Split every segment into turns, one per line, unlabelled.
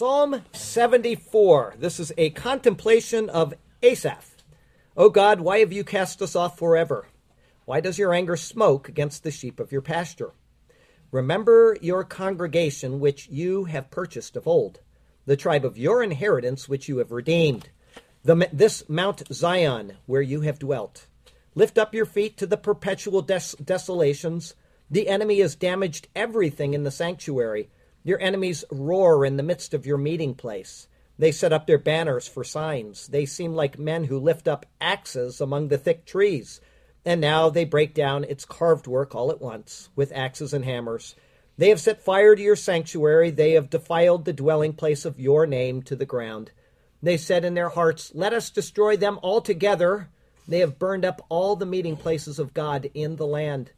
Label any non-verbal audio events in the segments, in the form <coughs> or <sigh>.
Psalm 74. This is a contemplation of Asaph. O God, why have you cast us off forever? Why does your anger smoke against the sheep of your pasture? Remember your congregation which you have purchased of old, the tribe of your inheritance which you have redeemed, the, this Mount Zion where you have dwelt. Lift up your feet to the perpetual des- desolations. The enemy has damaged everything in the sanctuary. Your enemies roar in the midst of your meeting place. They set up their banners for signs. They seem like men who lift up axes among the thick trees. And now they break down its carved work all at once with axes and hammers. They have set fire to your sanctuary. They have defiled the dwelling place of your name to the ground. They said in their hearts, Let us destroy them altogether. They have burned up all the meeting places of God in the land.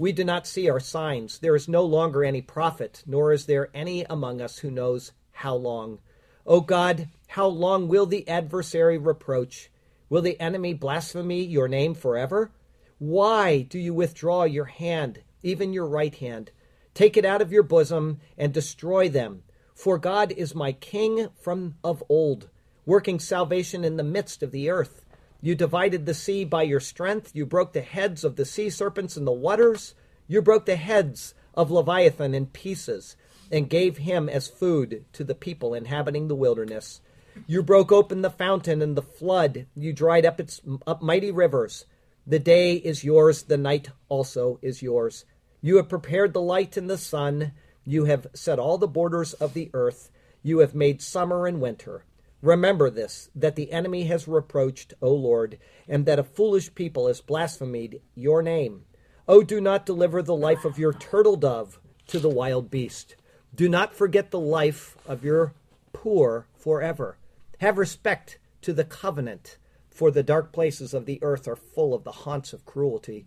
We do not see our signs. There is no longer any prophet, nor is there any among us who knows how long. O God, how long will the adversary reproach? Will the enemy blaspheme your name forever? Why do you withdraw your hand, even your right hand? Take it out of your bosom and destroy them. For God is my king from of old, working salvation in the midst of the earth. You divided the sea by your strength. You broke the heads of the sea serpents in the waters. You broke the heads of Leviathan in pieces and gave him as food to the people inhabiting the wilderness. You broke open the fountain and the flood. You dried up its up mighty rivers. The day is yours, the night also is yours. You have prepared the light and the sun. You have set all the borders of the earth. You have made summer and winter. Remember this, that the enemy has reproached, O Lord, and that a foolish people has blasphemed your name. O do not deliver the life of your turtle dove to the wild beast. Do not forget the life of your poor forever. Have respect to the covenant, for the dark places of the earth are full of the haunts of cruelty.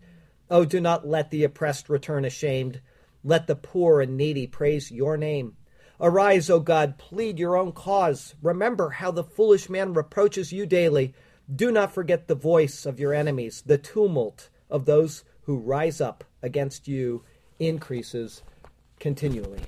O do not let the oppressed return ashamed. Let the poor and needy praise your name. Arise, O God, plead your own cause. Remember how the foolish man reproaches you daily. Do not forget the voice of your enemies. The tumult of those who rise up against you increases continually.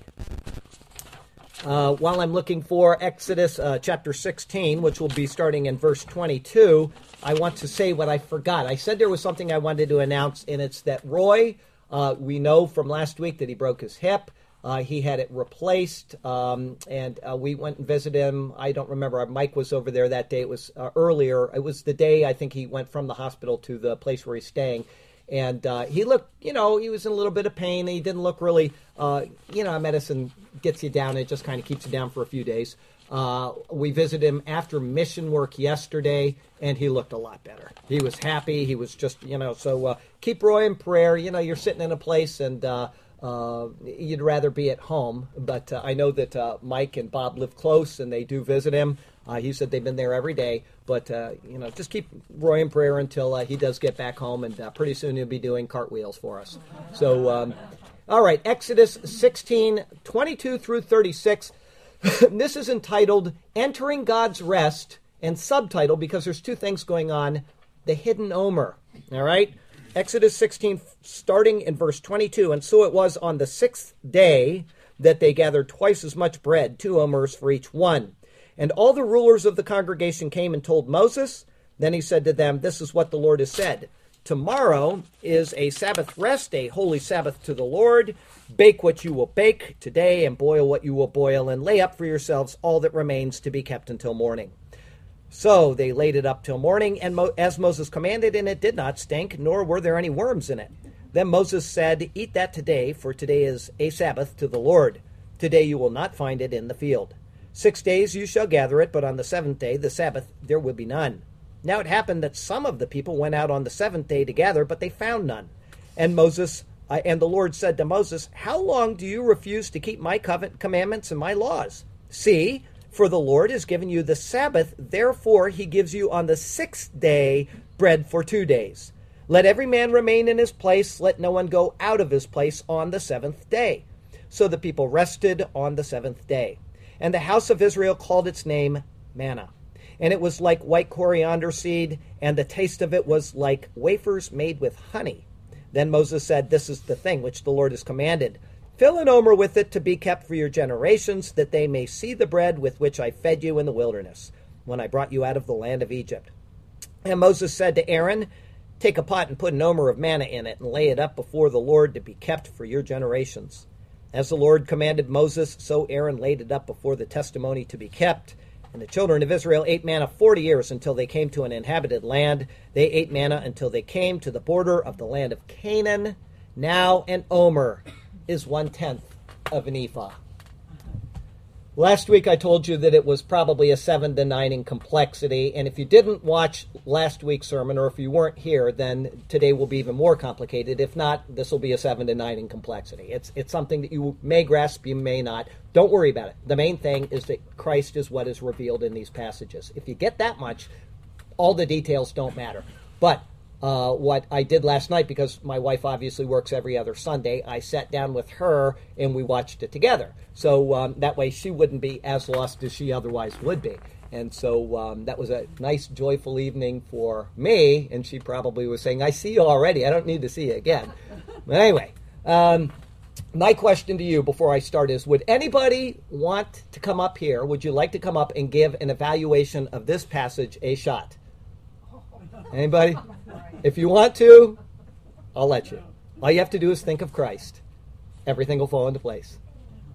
Uh, while I'm looking for Exodus uh, chapter 16, which will be starting in verse 22, I want to say what I forgot. I said there was something I wanted to announce, and it's that Roy, uh, we know from last week that he broke his hip. Uh, he had it replaced, um, and uh, we went and visited him. I don't remember. Mike was over there that day. It was uh, earlier. It was the day I think he went from the hospital to the place where he's staying. And uh, he looked, you know, he was in a little bit of pain. He didn't look really, uh, you know, medicine gets you down. It just kind of keeps you down for a few days. Uh, we visited him after mission work yesterday, and he looked a lot better. He was happy. He was just, you know, so keep Roy in prayer. You know, you're sitting in a place and uh, you'd rather be at home. But uh, I know that uh, Mike and Bob live close and they do visit him. Uh, he said they've been there every day. But, uh, you know, just keep Roy in prayer until uh, he does get back home. And pretty soon he'll be doing cartwheels for us. So, um, all right, Exodus 16 22 through 36. <laughs> this is entitled Entering God's Rest and subtitle because there's two things going on the hidden Omer. All right? Exodus 16, starting in verse 22. And so it was on the sixth day that they gathered twice as much bread, two omers for each one. And all the rulers of the congregation came and told Moses. Then he said to them, This is what the Lord has said. Tomorrow is a Sabbath rest, a holy Sabbath to the Lord. Bake what you will bake today, and boil what you will boil, and lay up for yourselves all that remains to be kept until morning. So they laid it up till morning, and Mo- as Moses commanded, and it did not stink, nor were there any worms in it. Then Moses said, Eat that today, for today is a Sabbath to the Lord. Today you will not find it in the field. Six days you shall gather it, but on the seventh day, the Sabbath, there will be none. Now it happened that some of the people went out on the seventh day to gather, but they found none. And Moses uh, and the Lord said to Moses, How long do you refuse to keep my covenant commandments and my laws? See, for the Lord has given you the Sabbath, therefore he gives you on the sixth day bread for two days. Let every man remain in his place, let no one go out of his place on the seventh day. So the people rested on the seventh day. And the house of Israel called its name manna. And it was like white coriander seed, and the taste of it was like wafers made with honey. Then Moses said, This is the thing which the Lord has commanded Fill an omer with it to be kept for your generations, that they may see the bread with which I fed you in the wilderness, when I brought you out of the land of Egypt. And Moses said to Aaron, Take a pot and put an omer of manna in it, and lay it up before the Lord to be kept for your generations. As the Lord commanded Moses, so Aaron laid it up before the testimony to be kept. And the children of Israel ate manna forty years until they came to an inhabited land. They ate manna until they came to the border of the land of Canaan. Now an omer is one tenth of an ephah. Last week I told you that it was probably a 7 to 9 in complexity, and if you didn't watch last week's sermon or if you weren't here, then today will be even more complicated. If not, this will be a 7 to 9 in complexity. It's it's something that you may grasp, you may not. Don't worry about it. The main thing is that Christ is what is revealed in these passages. If you get that much, all the details don't matter. But uh, what I did last night because my wife obviously works every other Sunday. I sat down with her and we watched it together. So um, that way she wouldn't be as lost as she otherwise would be. And so um, that was a nice, joyful evening for me. And she probably was saying, I see you already. I don't need to see you again. <laughs> But anyway, um, my question to you before I start is Would anybody want to come up here? Would you like to come up and give an evaluation of this passage a shot? <laughs> Anybody? <laughs> If you want to, I'll let you. All you have to do is think of Christ. Everything will fall into place.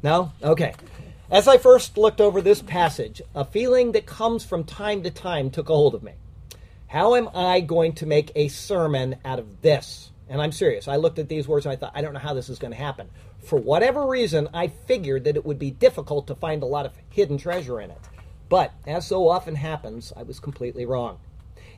No? Okay. As I first looked over this passage, a feeling that comes from time to time took a hold of me. How am I going to make a sermon out of this? And I'm serious. I looked at these words and I thought, I don't know how this is going to happen. For whatever reason, I figured that it would be difficult to find a lot of hidden treasure in it. But, as so often happens, I was completely wrong.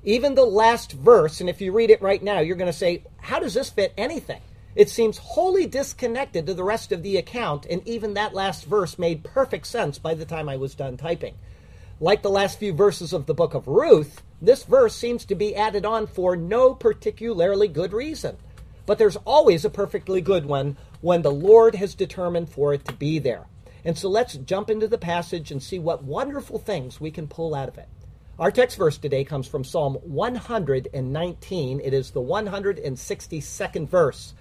Even the last verse, and if you read it right now, you're going to say, How does this fit anything? It seems wholly disconnected to the rest of the account, and even that last verse made perfect sense by the time I was done typing. Like the last few verses of the book of Ruth, this verse seems to be added on for no particularly good reason. But there's always a perfectly good one when the Lord has determined for it to be there. And so let's jump into the passage and see what wonderful things we can pull out of it. Our text verse today comes from Psalm 119. It is the 162nd verse.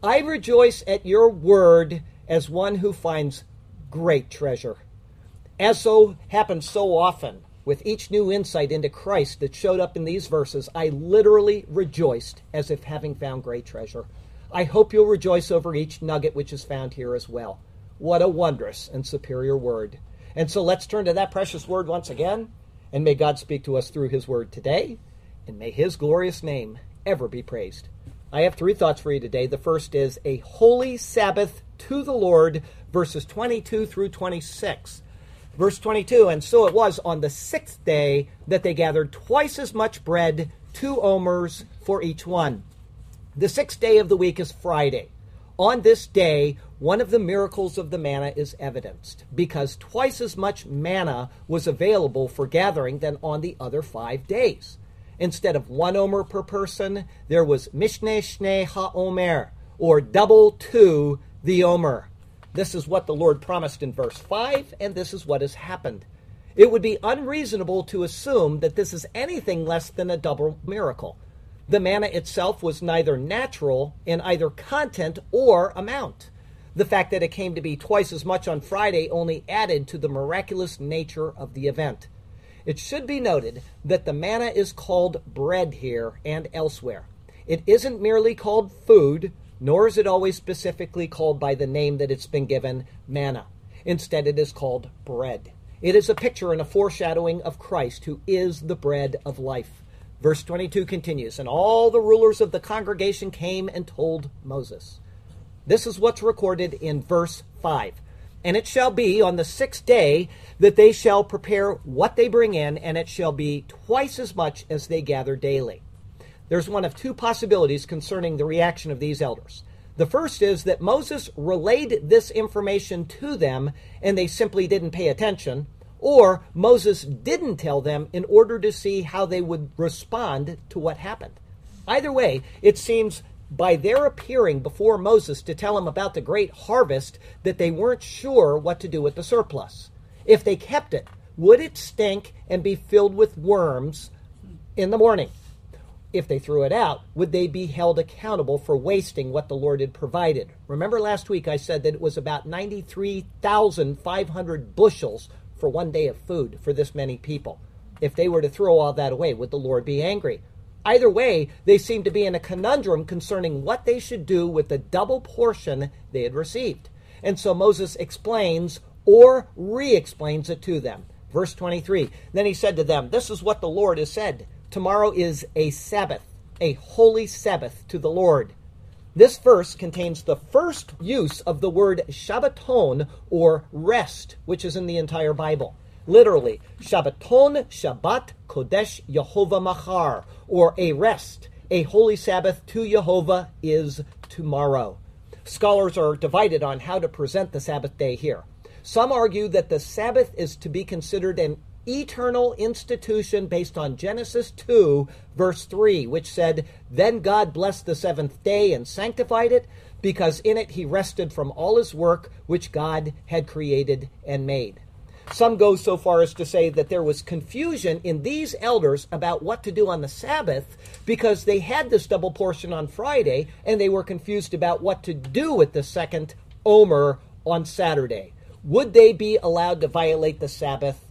I rejoice at your word as one who finds great treasure. As so happens so often, with each new insight into Christ that showed up in these verses, I literally rejoiced as if having found great treasure. I hope you'll rejoice over each nugget which is found here as well. What a wondrous and superior word. And so let's turn to that precious word once again. And may God speak to us through his word today, and may his glorious name ever be praised. I have three thoughts for you today. The first is a holy Sabbath to the Lord, verses 22 through 26. Verse 22 And so it was on the sixth day that they gathered twice as much bread, two omers for each one. The sixth day of the week is Friday. On this day, one of the miracles of the manna is evidenced because twice as much manna was available for gathering than on the other five days. Instead of one omer per person, there was mishne shne ha omer, or double to the omer. This is what the Lord promised in verse 5, and this is what has happened. It would be unreasonable to assume that this is anything less than a double miracle. The manna itself was neither natural in either content or amount. The fact that it came to be twice as much on Friday only added to the miraculous nature of the event. It should be noted that the manna is called bread here and elsewhere. It isn't merely called food, nor is it always specifically called by the name that it's been given, manna. Instead, it is called bread. It is a picture and a foreshadowing of Christ, who is the bread of life. Verse 22 continues And all the rulers of the congregation came and told Moses. This is what's recorded in verse 5. And it shall be on the sixth day that they shall prepare what they bring in, and it shall be twice as much as they gather daily. There's one of two possibilities concerning the reaction of these elders. The first is that Moses relayed this information to them and they simply didn't pay attention, or Moses didn't tell them in order to see how they would respond to what happened. Either way, it seems by their appearing before Moses to tell him about the great harvest that they weren't sure what to do with the surplus. If they kept it, would it stink and be filled with worms in the morning? If they threw it out, would they be held accountable for wasting what the Lord had provided? Remember last week I said that it was about 93,500 bushels for one day of food for this many people. If they were to throw all that away, would the Lord be angry? Either way, they seem to be in a conundrum concerning what they should do with the double portion they had received. And so Moses explains or re explains it to them. Verse 23 Then he said to them, This is what the Lord has said. Tomorrow is a Sabbath, a holy Sabbath to the Lord. This verse contains the first use of the word Shabbaton or rest, which is in the entire Bible. Literally, Shabbaton, Shabbat, Kodesh, Yehovah Machar, or a rest, a holy Sabbath to Jehovah is tomorrow. Scholars are divided on how to present the Sabbath day here. Some argue that the Sabbath is to be considered an eternal institution based on Genesis 2, verse 3, which said, Then God blessed the seventh day and sanctified it, because in it he rested from all his work which God had created and made. Some go so far as to say that there was confusion in these elders about what to do on the Sabbath because they had this double portion on Friday and they were confused about what to do with the second Omer on Saturday. Would they be allowed to violate the Sabbath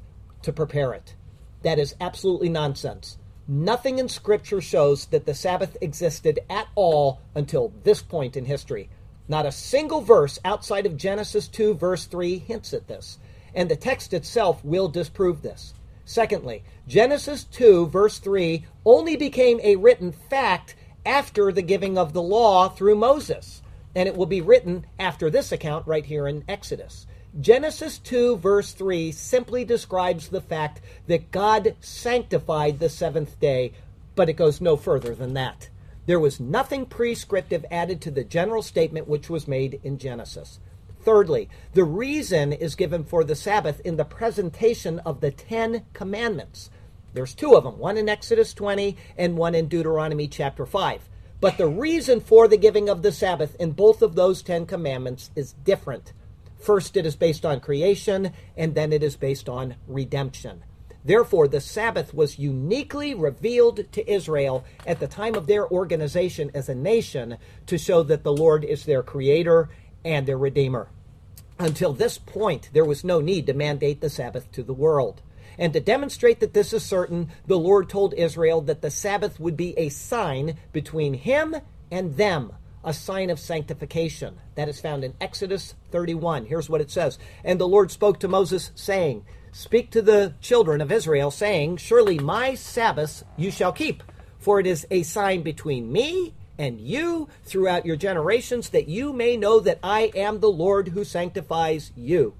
to prepare it? That is absolutely nonsense. Nothing in Scripture shows that the Sabbath existed at all until this point in history. Not a single verse outside of Genesis 2, verse 3, hints at this, and the text itself will disprove this. Secondly, Genesis 2, verse 3, only became a written fact after the giving of the law through Moses, and it will be written after this account right here in Exodus. Genesis 2, verse 3, simply describes the fact that God sanctified the seventh day, but it goes no further than that. There was nothing prescriptive added to the general statement which was made in Genesis. Thirdly, the reason is given for the Sabbath in the presentation of the Ten Commandments. There's two of them, one in Exodus 20 and one in Deuteronomy chapter 5. But the reason for the giving of the Sabbath in both of those Ten Commandments is different. First, it is based on creation, and then it is based on redemption. Therefore, the Sabbath was uniquely revealed to Israel at the time of their organization as a nation to show that the Lord is their creator and their redeemer. Until this point, there was no need to mandate the Sabbath to the world. And to demonstrate that this is certain, the Lord told Israel that the Sabbath would be a sign between him and them a sign of sanctification. That is found in Exodus 31. Here's what it says And the Lord spoke to Moses, saying, Speak to the children of Israel, saying, Surely my Sabbaths you shall keep, for it is a sign between me and you throughout your generations, that you may know that I am the Lord who sanctifies you.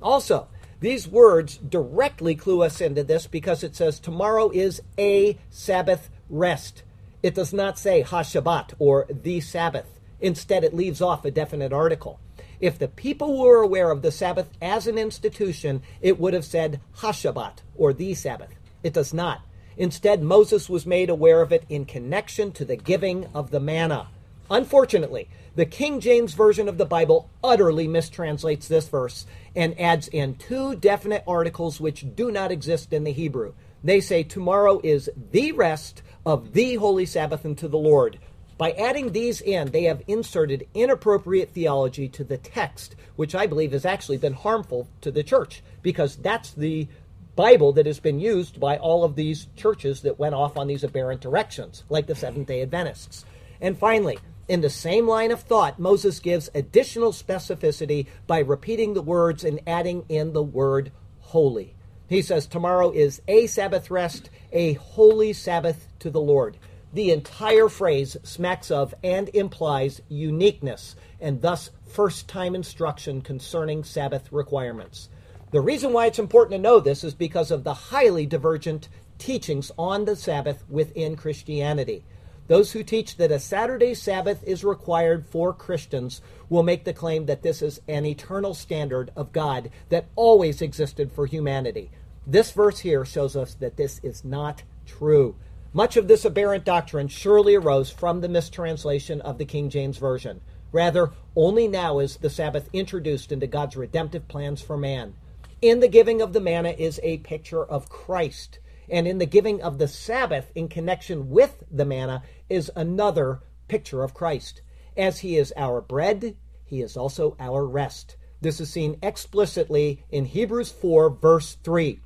Also, these words directly clue us into this because it says, Tomorrow is a Sabbath rest. It does not say HaShabbat or the Sabbath. Instead, it leaves off a definite article. If the people were aware of the Sabbath as an institution, it would have said HaShabbat or the Sabbath. It does not. Instead, Moses was made aware of it in connection to the giving of the manna. Unfortunately, the King James Version of the Bible utterly mistranslates this verse and adds in two definite articles which do not exist in the Hebrew. They say tomorrow is the rest of the holy Sabbath unto the Lord. By adding these in, they have inserted inappropriate theology to the text, which I believe has actually been harmful to the church, because that's the Bible that has been used by all of these churches that went off on these aberrant directions, like the Seventh day Adventists. And finally, in the same line of thought, Moses gives additional specificity by repeating the words and adding in the word holy. He says, Tomorrow is a Sabbath rest, a holy Sabbath to the Lord. The entire phrase smacks of and implies uniqueness and thus first time instruction concerning Sabbath requirements. The reason why it's important to know this is because of the highly divergent teachings on the Sabbath within Christianity. Those who teach that a Saturday Sabbath is required for Christians will make the claim that this is an eternal standard of God that always existed for humanity. This verse here shows us that this is not true. Much of this aberrant doctrine surely arose from the mistranslation of the King James Version. Rather, only now is the Sabbath introduced into God's redemptive plans for man. In the giving of the manna is a picture of Christ. And in the giving of the Sabbath in connection with the manna is another picture of Christ. As he is our bread, he is also our rest. This is seen explicitly in Hebrews 4, verse 3,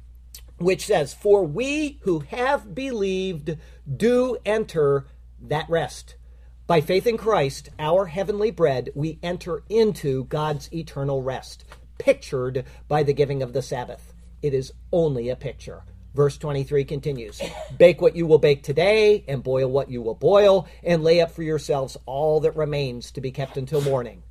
which says, For we who have believed do enter that rest. By faith in Christ, our heavenly bread, we enter into God's eternal rest, pictured by the giving of the Sabbath. It is only a picture. Verse 23 continues Bake what you will bake today, and boil what you will boil, and lay up for yourselves all that remains to be kept until morning.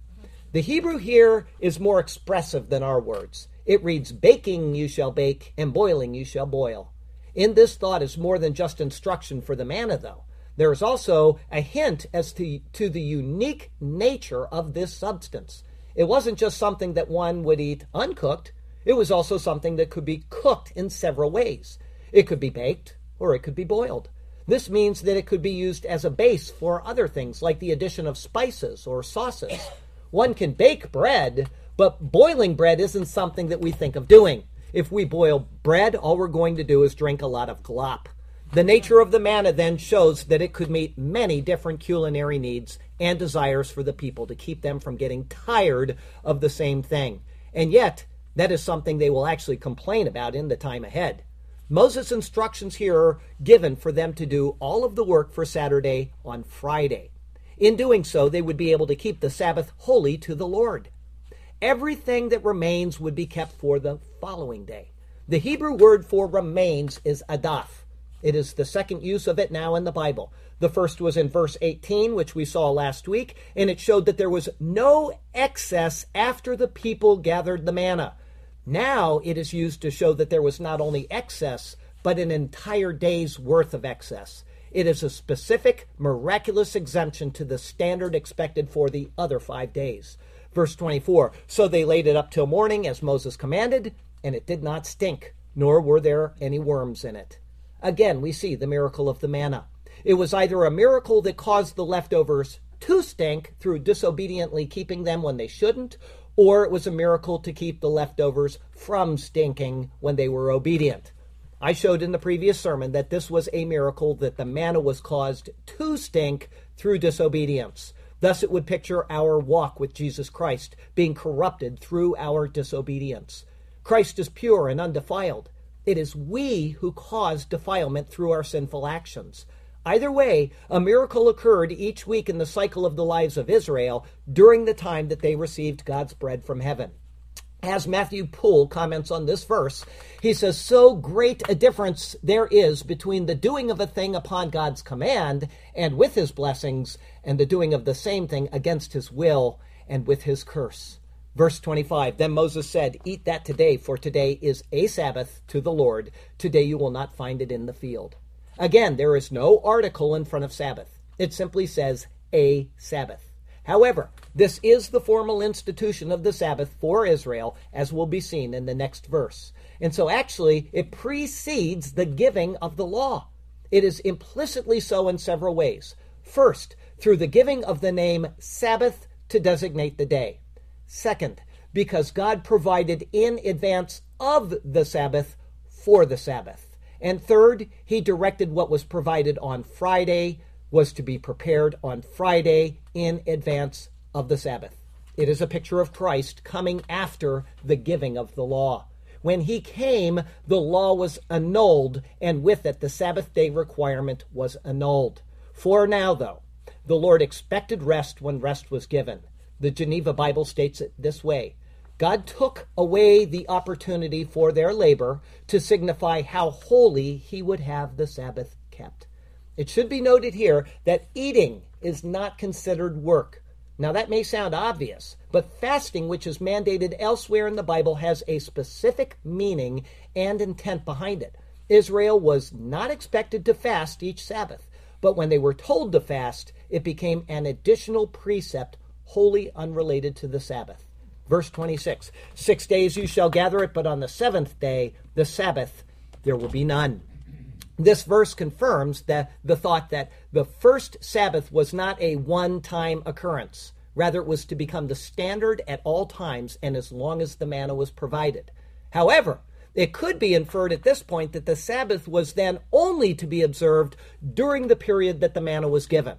The Hebrew here is more expressive than our words. It reads, Baking you shall bake, and boiling you shall boil. In this thought is more than just instruction for the manna, though. There is also a hint as to, to the unique nature of this substance. It wasn't just something that one would eat uncooked, it was also something that could be cooked in several ways. It could be baked or it could be boiled. This means that it could be used as a base for other things like the addition of spices or sauces. One can bake bread, but boiling bread isn't something that we think of doing. If we boil bread, all we're going to do is drink a lot of glop. The nature of the manna then shows that it could meet many different culinary needs and desires for the people to keep them from getting tired of the same thing. And yet, that is something they will actually complain about in the time ahead. Moses' instructions here are given for them to do all of the work for Saturday on Friday. In doing so, they would be able to keep the Sabbath holy to the Lord. Everything that remains would be kept for the following day. The Hebrew word for remains is adaf. It is the second use of it now in the Bible. The first was in verse 18, which we saw last week, and it showed that there was no excess after the people gathered the manna. Now it is used to show that there was not only excess, but an entire day's worth of excess. It is a specific, miraculous exemption to the standard expected for the other five days. Verse 24 So they laid it up till morning, as Moses commanded, and it did not stink, nor were there any worms in it. Again, we see the miracle of the manna. It was either a miracle that caused the leftovers to stink through disobediently keeping them when they shouldn't, or it was a miracle to keep the leftovers from stinking when they were obedient. I showed in the previous sermon that this was a miracle that the manna was caused to stink through disobedience. Thus, it would picture our walk with Jesus Christ being corrupted through our disobedience. Christ is pure and undefiled. It is we who cause defilement through our sinful actions. Either way, a miracle occurred each week in the cycle of the lives of Israel during the time that they received God's bread from heaven. As Matthew Poole comments on this verse, he says, So great a difference there is between the doing of a thing upon God's command and with his blessings, and the doing of the same thing against his will and with his curse. Verse 25 Then Moses said, Eat that today, for today is a Sabbath to the Lord. Today you will not find it in the field. Again, there is no article in front of Sabbath. It simply says a Sabbath. However, this is the formal institution of the Sabbath for Israel, as will be seen in the next verse. And so actually, it precedes the giving of the law. It is implicitly so in several ways. First, through the giving of the name Sabbath to designate the day. Second, because God provided in advance of the Sabbath for the Sabbath. And third, he directed what was provided on Friday was to be prepared on Friday in advance of the Sabbath. It is a picture of Christ coming after the giving of the law. When he came, the law was annulled, and with it, the Sabbath day requirement was annulled. For now, though, the Lord expected rest when rest was given. The Geneva Bible states it this way God took away the opportunity for their labor to signify how holy he would have the Sabbath kept. It should be noted here that eating is not considered work. Now, that may sound obvious, but fasting, which is mandated elsewhere in the Bible, has a specific meaning and intent behind it. Israel was not expected to fast each Sabbath, but when they were told to fast, it became an additional precept wholly unrelated to the Sabbath. Verse 26 Six days you shall gather it, but on the seventh day, the Sabbath, there will be none. This verse confirms that the thought that the first Sabbath was not a one time occurrence. Rather, it was to become the standard at all times and as long as the manna was provided. However, It could be inferred at this point that the Sabbath was then only to be observed during the period that the manna was given.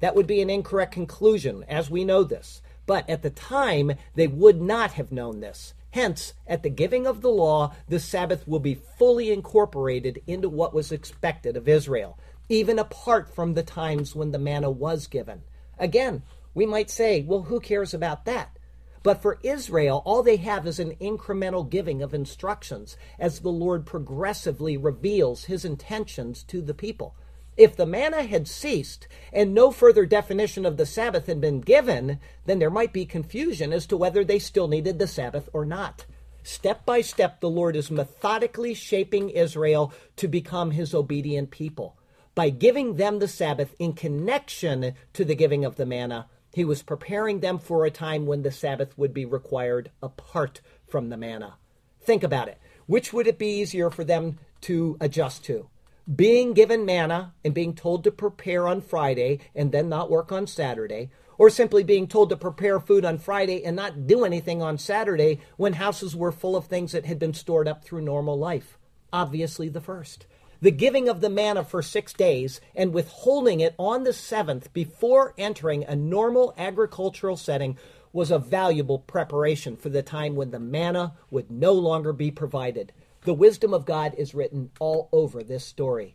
That would be an incorrect conclusion, as we know this. But at the time, they would not have known this. Hence, at the giving of the law, the Sabbath will be fully incorporated into what was expected of Israel, even apart from the times when the manna was given. Again, we might say, well, who cares about that? But for Israel, all they have is an incremental giving of instructions as the Lord progressively reveals his intentions to the people. If the manna had ceased and no further definition of the Sabbath had been given, then there might be confusion as to whether they still needed the Sabbath or not. Step by step, the Lord is methodically shaping Israel to become his obedient people. By giving them the Sabbath in connection to the giving of the manna, he was preparing them for a time when the Sabbath would be required apart from the manna. Think about it. Which would it be easier for them to adjust to? Being given manna and being told to prepare on Friday and then not work on Saturday, or simply being told to prepare food on Friday and not do anything on Saturday when houses were full of things that had been stored up through normal life? Obviously, the first the giving of the manna for six days and withholding it on the seventh before entering a normal agricultural setting was a valuable preparation for the time when the manna would no longer be provided. The wisdom of God is written all over this story.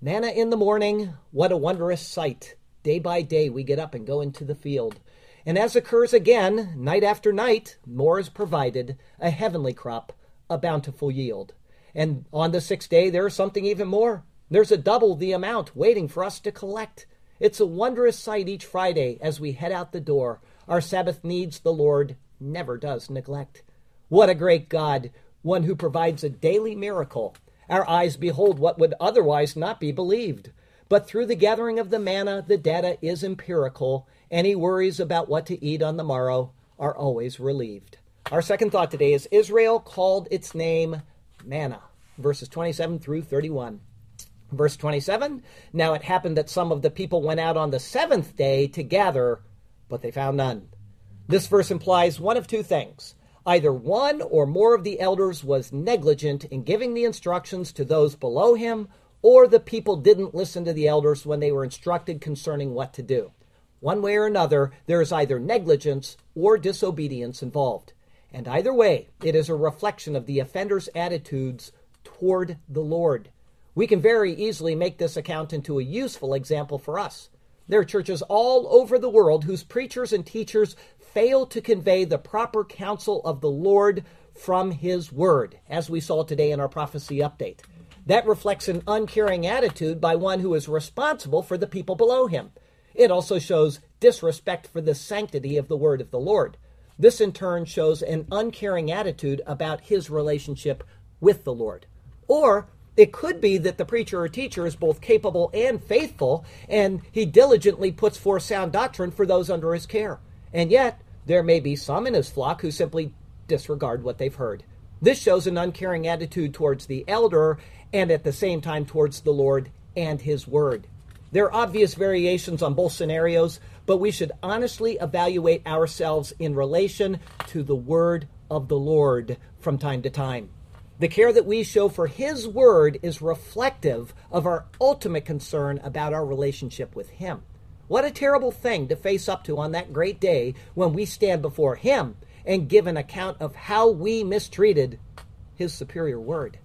Manna in the morning, what a wondrous sight. Day by day, we get up and go into the field. And as occurs again, night after night, more is provided, a heavenly crop, a bountiful yield. And on the sixth day, there's something even more. There's a double the amount waiting for us to collect. It's a wondrous sight each Friday as we head out the door. Our Sabbath needs the Lord never does neglect. What a great God, one who provides a daily miracle. Our eyes behold what would otherwise not be believed. But through the gathering of the manna, the data is empirical. Any worries about what to eat on the morrow are always relieved. Our second thought today is Israel called its name manna, verses 27 through 31. Verse 27 Now it happened that some of the people went out on the seventh day to gather, but they found none. This verse implies one of two things. Either one or more of the elders was negligent in giving the instructions to those below him, or the people didn't listen to the elders when they were instructed concerning what to do. One way or another, there is either negligence or disobedience involved. And either way, it is a reflection of the offender's attitudes toward the Lord. We can very easily make this account into a useful example for us. There are churches all over the world whose preachers and teachers fail to convey the proper counsel of the Lord from His Word, as we saw today in our prophecy update. That reflects an uncaring attitude by one who is responsible for the people below him. It also shows disrespect for the sanctity of the Word of the Lord. This in turn shows an uncaring attitude about his relationship with the Lord. Or it could be that the preacher or teacher is both capable and faithful, and he diligently puts forth sound doctrine for those under his care. And yet, there may be some in his flock who simply disregard what they've heard. This shows an uncaring attitude towards the elder and at the same time towards the Lord and his word. There are obvious variations on both scenarios, but we should honestly evaluate ourselves in relation to the word of the Lord from time to time. The care that we show for His Word is reflective of our ultimate concern about our relationship with Him. What a terrible thing to face up to on that great day when we stand before Him and give an account of how we mistreated His superior Word.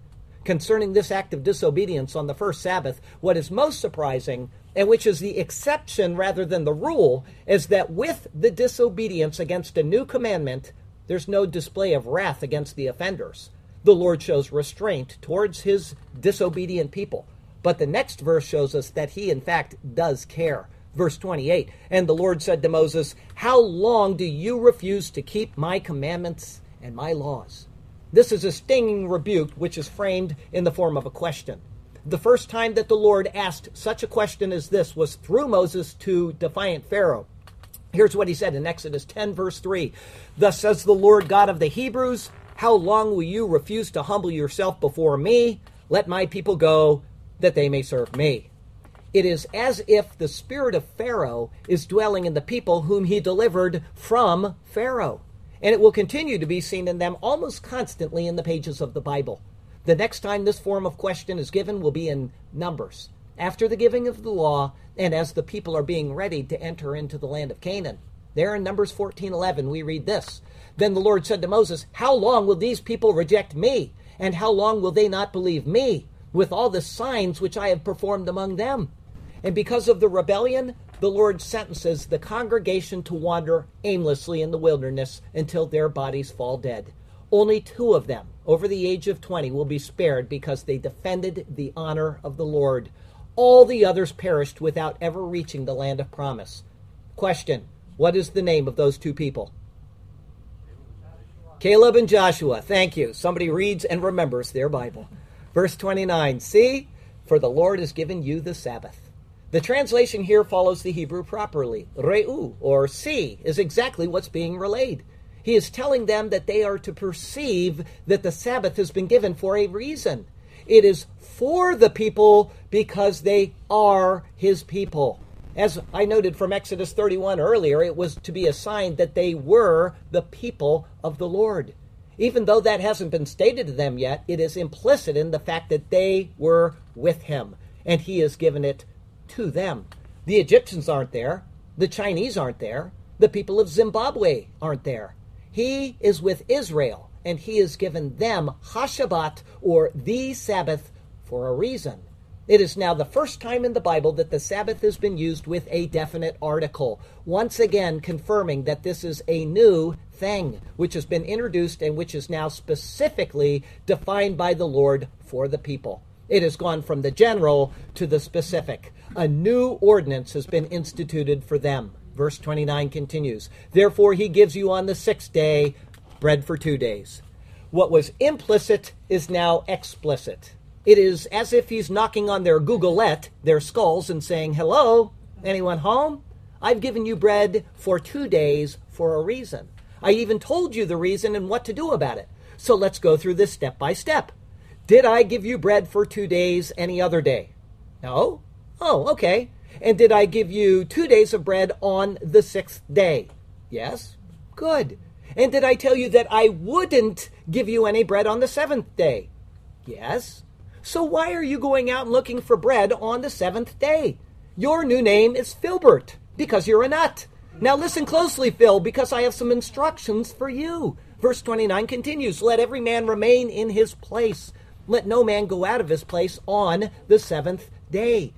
Concerning this act of disobedience on the first Sabbath, what is most surprising and which is the exception rather than the rule, is that with the disobedience against a new commandment, there's no display of wrath against the offenders. The Lord shows restraint towards his disobedient people. But the next verse shows us that he, in fact, does care. Verse 28 And the Lord said to Moses, How long do you refuse to keep my commandments and my laws? This is a stinging rebuke which is framed in the form of a question. The first time that the Lord asked such a question as this was through Moses to defiant Pharaoh. Here's what he said in Exodus 10, verse 3 Thus says the Lord God of the Hebrews, How long will you refuse to humble yourself before me? Let my people go, that they may serve me. It is as if the spirit of Pharaoh is dwelling in the people whom he delivered from Pharaoh. And it will continue to be seen in them almost constantly in the pages of the Bible. The next time this form of question is given will be in Numbers, after the giving of the law and as the people are being ready to enter into the land of Canaan. There in Numbers 14:11 we read this. Then the Lord said to Moses, "How long will these people reject me? And how long will they not believe me with all the signs which I have performed among them?" And because of the rebellion, the Lord sentences the congregation to wander aimlessly in the wilderness until their bodies fall dead. Only two of them, over the age of 20, will be spared because they defended the honor of the Lord. All the others perished without ever reaching the land of promise. Question What is the name of those two people? Caleb and Joshua. Thank you. Somebody reads and remembers their Bible. Verse 29 See, for the Lord has given you the Sabbath. The translation here follows the Hebrew properly. Re'u, or see, is exactly what's being relayed. He is telling them that they are to perceive that the Sabbath has been given for a reason. It is for the people because they are his people. As I noted from Exodus 31 earlier, it was to be a sign that they were the people of the Lord. Even though that hasn't been stated to them yet, it is implicit in the fact that they were with him, and he has given it to them. The Egyptians aren't there, the Chinese aren't there, the people of Zimbabwe aren't there. He is with Israel, and he has given them Hashabbat, or the Sabbath, for a reason. It is now the first time in the Bible that the Sabbath has been used with a definite article, once again confirming that this is a new thing which has been introduced and which is now specifically defined by the Lord for the people. It has gone from the general to the specific. A new ordinance has been instituted for them. Verse 29 continues Therefore, he gives you on the sixth day bread for two days. What was implicit is now explicit. It is as if he's knocking on their Googleette, their skulls, and saying, Hello, anyone home? I've given you bread for two days for a reason. I even told you the reason and what to do about it. So let's go through this step by step. Did I give you bread for two days any other day? No? Oh, okay. And did I give you two days of bread on the sixth day? Yes? Good. And did I tell you that I wouldn't give you any bread on the seventh day? Yes. So why are you going out and looking for bread on the seventh day? Your new name is Filbert, because you're a nut. Now listen closely, Phil, because I have some instructions for you. Verse 29 continues Let every man remain in his place. Let no man go out of his place on the seventh day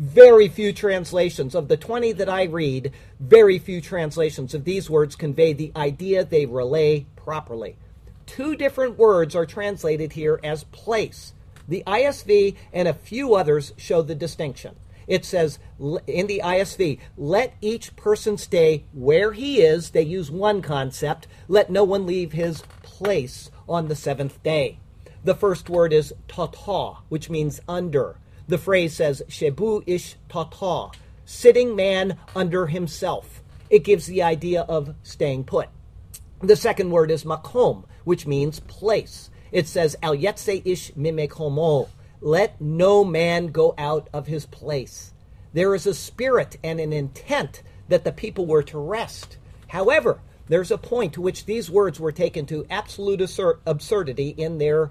very few translations of the 20 that I read, very few translations of these words convey the idea they relay properly. Two different words are translated here as place. The ISV and a few others show the distinction. It says in the ISV, let each person stay where he is. They use one concept. Let no one leave his place on the seventh day. The first word is tata, which means under. The phrase says, Shebu ish tata, sitting man under himself. It gives the idea of staying put. The second word is makom, which means place. It says, Al yetse ish mimekomo, let no man go out of his place. There is a spirit and an intent that the people were to rest. However, there's a point to which these words were taken to absolute absurdity in their,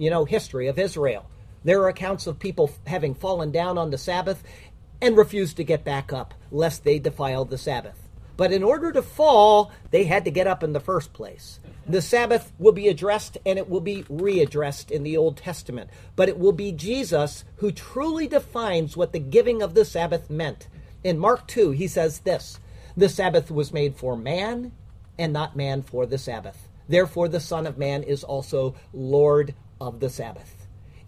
you know, history of Israel. There are accounts of people having fallen down on the Sabbath and refused to get back up, lest they defile the Sabbath. But in order to fall, they had to get up in the first place. The Sabbath will be addressed and it will be readdressed in the Old Testament. But it will be Jesus who truly defines what the giving of the Sabbath meant. In Mark 2, he says this The Sabbath was made for man, and not man for the Sabbath. Therefore, the Son of Man is also Lord of the Sabbath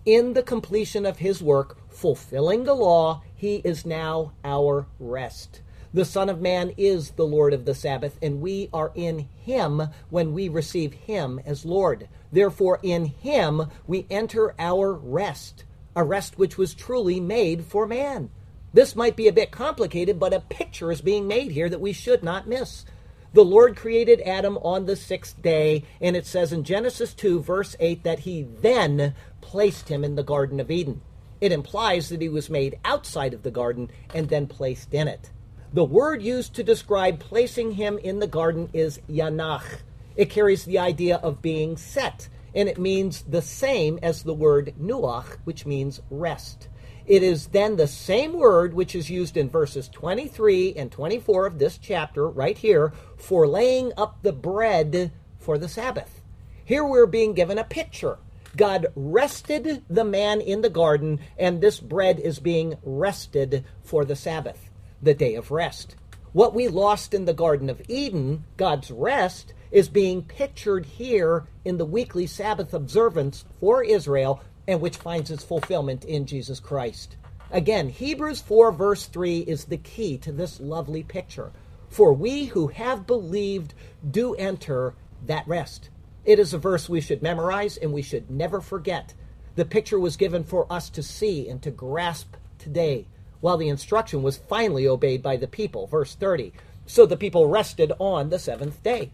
in the completion of his work, fulfilling the law, he is now our rest. The Son of Man is the Lord of the Sabbath, and we are in him when we receive him as Lord. Therefore, in him we enter our rest, a rest which was truly made for man. This might be a bit complicated, but a picture is being made here that we should not miss. The Lord created Adam on the sixth day, and it says in Genesis 2, verse 8, that he then placed him in the Garden of Eden. It implies that he was made outside of the garden and then placed in it. The word used to describe placing him in the garden is yanach. It carries the idea of being set. and it means the same as the word nuach, which means rest. It is then the same word which is used in verses 23 and 24 of this chapter, right here, for laying up the bread for the Sabbath. Here we're being given a picture. God rested the man in the garden, and this bread is being rested for the Sabbath, the day of rest. What we lost in the Garden of Eden, God's rest, is being pictured here in the weekly Sabbath observance for Israel and which finds its fulfillment in Jesus Christ. Again, Hebrews 4, verse 3 is the key to this lovely picture. For we who have believed do enter that rest. It is a verse we should memorize and we should never forget. The picture was given for us to see and to grasp today while the instruction was finally obeyed by the people. Verse 30. So the people rested on the seventh day.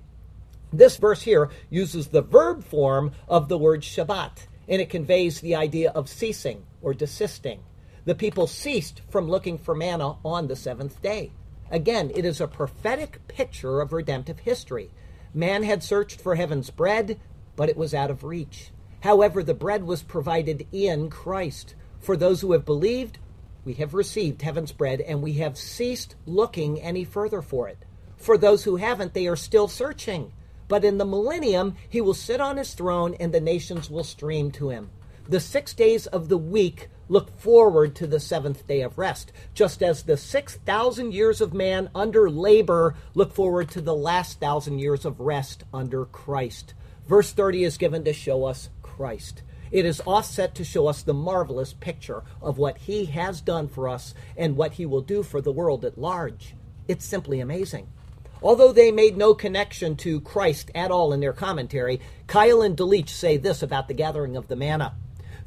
This verse here uses the verb form of the word Shabbat, and it conveys the idea of ceasing or desisting. The people ceased from looking for manna on the seventh day. Again, it is a prophetic picture of redemptive history. Man had searched for heaven's bread, but it was out of reach. However, the bread was provided in Christ. For those who have believed, we have received heaven's bread, and we have ceased looking any further for it. For those who haven't, they are still searching. But in the millennium, he will sit on his throne, and the nations will stream to him. The six days of the week look forward to the seventh day of rest, just as the 6,000 years of man under labor look forward to the last thousand years of rest under Christ. Verse 30 is given to show us Christ. It is offset to show us the marvelous picture of what he has done for us and what he will do for the world at large. It's simply amazing. Although they made no connection to Christ at all in their commentary, Keil and Delitzsch say this about the gathering of the manna.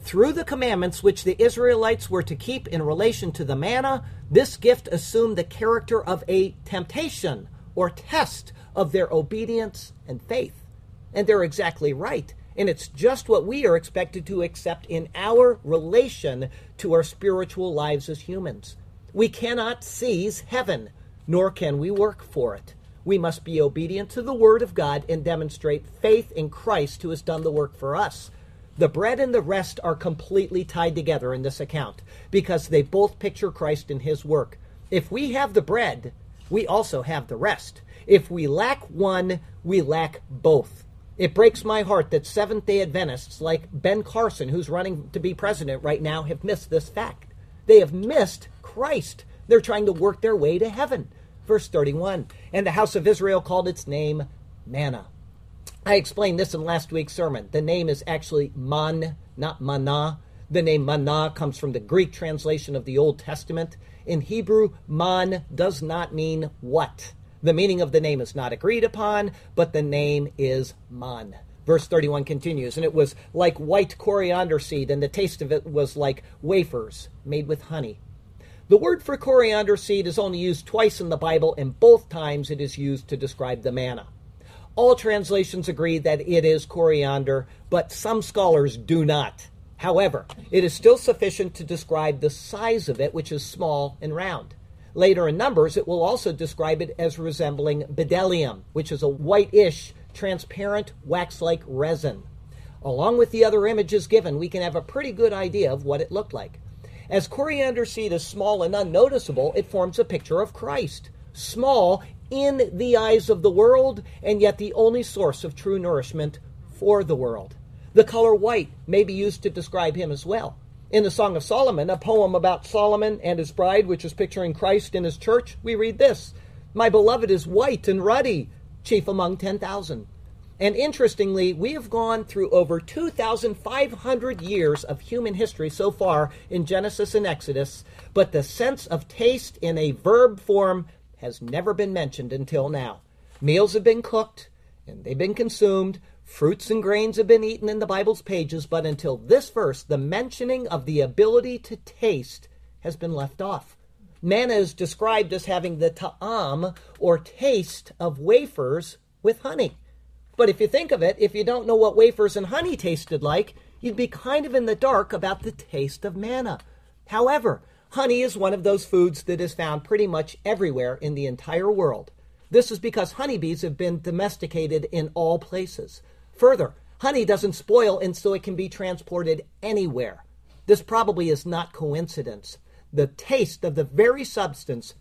Through the commandments which the Israelites were to keep in relation to the manna, this gift assumed the character of a temptation or test of their obedience and faith. And they're exactly right. And it's just what we are expected to accept in our relation to our spiritual lives as humans. We cannot seize heaven, nor can we work for it. We must be obedient to the Word of God and demonstrate faith in Christ who has done the work for us. The bread and the rest are completely tied together in this account because they both picture Christ and his work. If we have the bread, we also have the rest. If we lack one, we lack both. It breaks my heart that Seventh day Adventists like Ben Carson, who's running to be president right now, have missed this fact. They have missed Christ. They're trying to work their way to heaven. Verse 31 And the house of Israel called its name manna. I explained this in last week's sermon. The name is actually man, not mana. The name mana comes from the Greek translation of the Old Testament. In Hebrew, man does not mean what. The meaning of the name is not agreed upon, but the name is man. Verse 31 continues, and it was like white coriander seed, and the taste of it was like wafers made with honey. The word for coriander seed is only used twice in the Bible, and both times it is used to describe the manna. All translations agree that it is coriander, but some scholars do not. However, it is still sufficient to describe the size of it, which is small and round. Later in Numbers, it will also describe it as resembling bdellium, which is a whitish, transparent, wax like resin. Along with the other images given, we can have a pretty good idea of what it looked like. As coriander seed is small and unnoticeable, it forms a picture of Christ. Small in the eyes of the world, and yet the only source of true nourishment for the world. The color white may be used to describe him as well. In the Song of Solomon, a poem about Solomon and his bride, which is picturing Christ in his church, we read this My beloved is white and ruddy, chief among 10,000. And interestingly, we have gone through over 2,500 years of human history so far in Genesis and Exodus, but the sense of taste in a verb form has never been mentioned until now. Meals have been cooked and they've been consumed, Fruits and grains have been eaten in the Bible's pages, but until this verse, the mentioning of the ability to taste has been left off. Manna is described as having the ta'am, or taste, of wafers with honey. But if you think of it, if you don't know what wafers and honey tasted like, you'd be kind of in the dark about the taste of manna. However, honey is one of those foods that is found pretty much everywhere in the entire world. This is because honeybees have been domesticated in all places. Further, Honey doesn't spoil, and so it can be transported anywhere. This probably is not coincidence. The taste of the very substance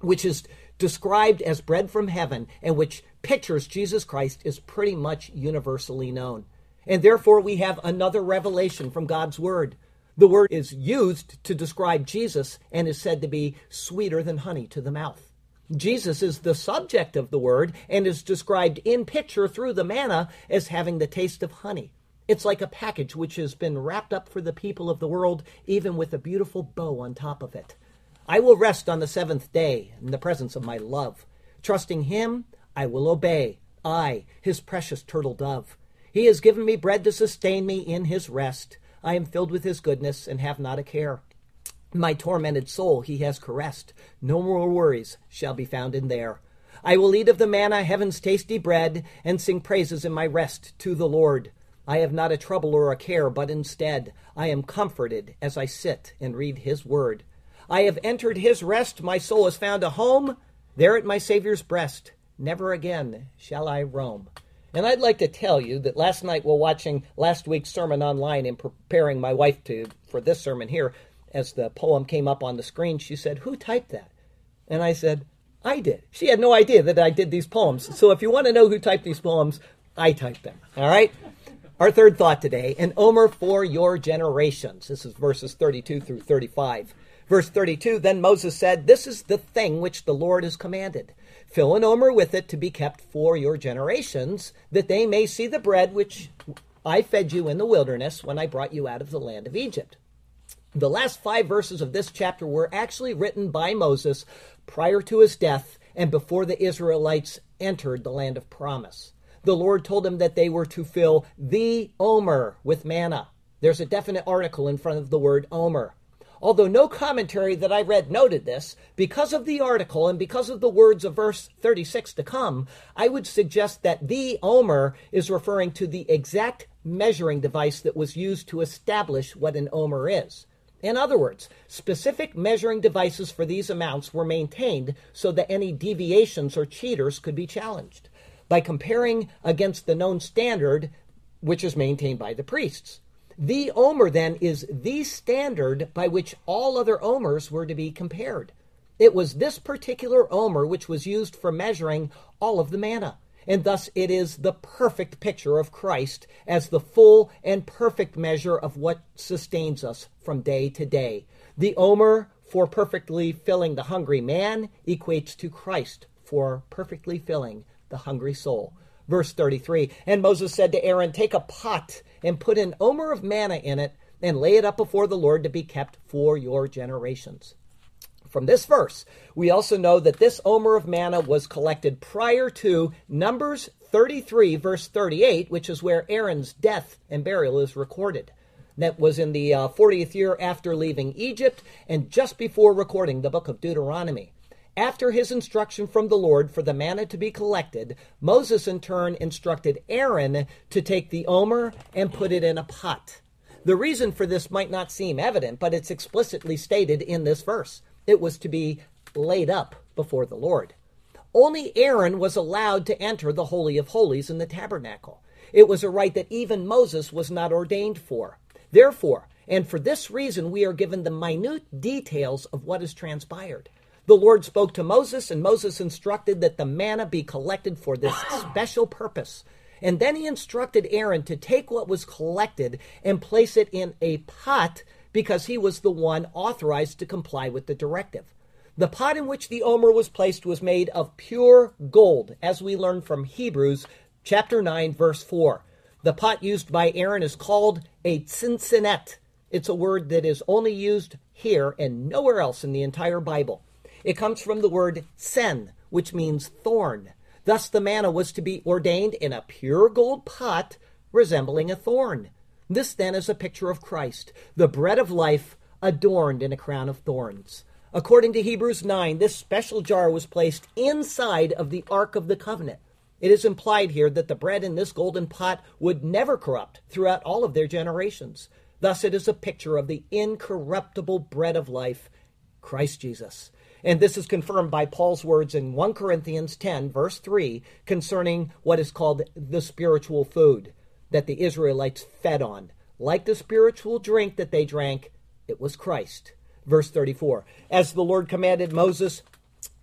which is described as bread from heaven and which pictures Jesus Christ is pretty much universally known. And therefore, we have another revelation from God's Word. The word is used to describe Jesus and is said to be sweeter than honey to the mouth. Jesus is the subject of the word and is described in picture through the manna as having the taste of honey. It's like a package which has been wrapped up for the people of the world, even with a beautiful bow on top of it. I will rest on the seventh day in the presence of my love. Trusting him, I will obey. I, his precious turtle dove. He has given me bread to sustain me in his rest. I am filled with his goodness and have not a care. My tormented soul he has caressed. No more worries shall be found in there. I will eat of the manna, heaven's tasty bread, and sing praises in my rest to the Lord. I have not a trouble or a care, but instead I am comforted as I sit and read his word. I have entered his rest, my soul has found a home, there at my Savior's breast. Never again shall I roam. And I'd like to tell you that last night while watching last week's sermon online and preparing my wife to for this sermon here, as the poem came up on the screen, she said, Who typed that? And I said, I did. She had no idea that I did these poems. So if you want to know who typed these poems, I typed them. All right? Our third thought today, an omer for your generations. This is verses 32 through 35. Verse 32 Then Moses said, This is the thing which the Lord has commanded. Fill an omer with it to be kept for your generations, that they may see the bread which I fed you in the wilderness when I brought you out of the land of Egypt. The last five verses of this chapter were actually written by Moses prior to his death and before the Israelites entered the land of promise. The Lord told them that they were to fill the omer with manna. There's a definite article in front of the word omer. Although no commentary that I read noted this, because of the article and because of the words of verse 36 to come, I would suggest that the omer is referring to the exact measuring device that was used to establish what an omer is. In other words, specific measuring devices for these amounts were maintained so that any deviations or cheaters could be challenged by comparing against the known standard, which is maintained by the priests. The omer, then, is the standard by which all other omers were to be compared. It was this particular omer which was used for measuring all of the manna, and thus it is the perfect picture of Christ as the full and perfect measure of what sustains us from day to day. The omer for perfectly filling the hungry man equates to Christ for perfectly filling the hungry soul. Verse 33 And Moses said to Aaron, Take a pot and put an omer of manna in it and lay it up before the Lord to be kept for your generations. From this verse, we also know that this omer of manna was collected prior to Numbers 33, verse 38, which is where Aaron's death and burial is recorded. That was in the uh, 40th year after leaving Egypt and just before recording the book of Deuteronomy. After his instruction from the Lord for the manna to be collected, Moses in turn instructed Aaron to take the omer and put it in a pot. The reason for this might not seem evident, but it's explicitly stated in this verse. It was to be laid up before the Lord. Only Aaron was allowed to enter the Holy of Holies in the tabernacle. It was a right that even Moses was not ordained for. Therefore, and for this reason, we are given the minute details of what has transpired. The Lord spoke to Moses, and Moses instructed that the manna be collected for this <coughs> special purpose. And then he instructed Aaron to take what was collected and place it in a pot because he was the one authorized to comply with the directive. The pot in which the omer was placed was made of pure gold, as we learn from Hebrews chapter 9, verse 4. The pot used by Aaron is called a tzintzit. It's a word that is only used here and nowhere else in the entire Bible. It comes from the word sen, which means thorn. Thus the manna was to be ordained in a pure gold pot resembling a thorn. This then is a picture of Christ, the bread of life adorned in a crown of thorns. According to Hebrews 9, this special jar was placed inside of the Ark of the Covenant. It is implied here that the bread in this golden pot would never corrupt throughout all of their generations. Thus, it is a picture of the incorruptible bread of life, Christ Jesus. And this is confirmed by Paul's words in 1 Corinthians 10, verse 3, concerning what is called the spiritual food. that the Israelites fed on. Like the spiritual drink that they drank, it was Christ. Verse 34 As the Lord commanded Moses,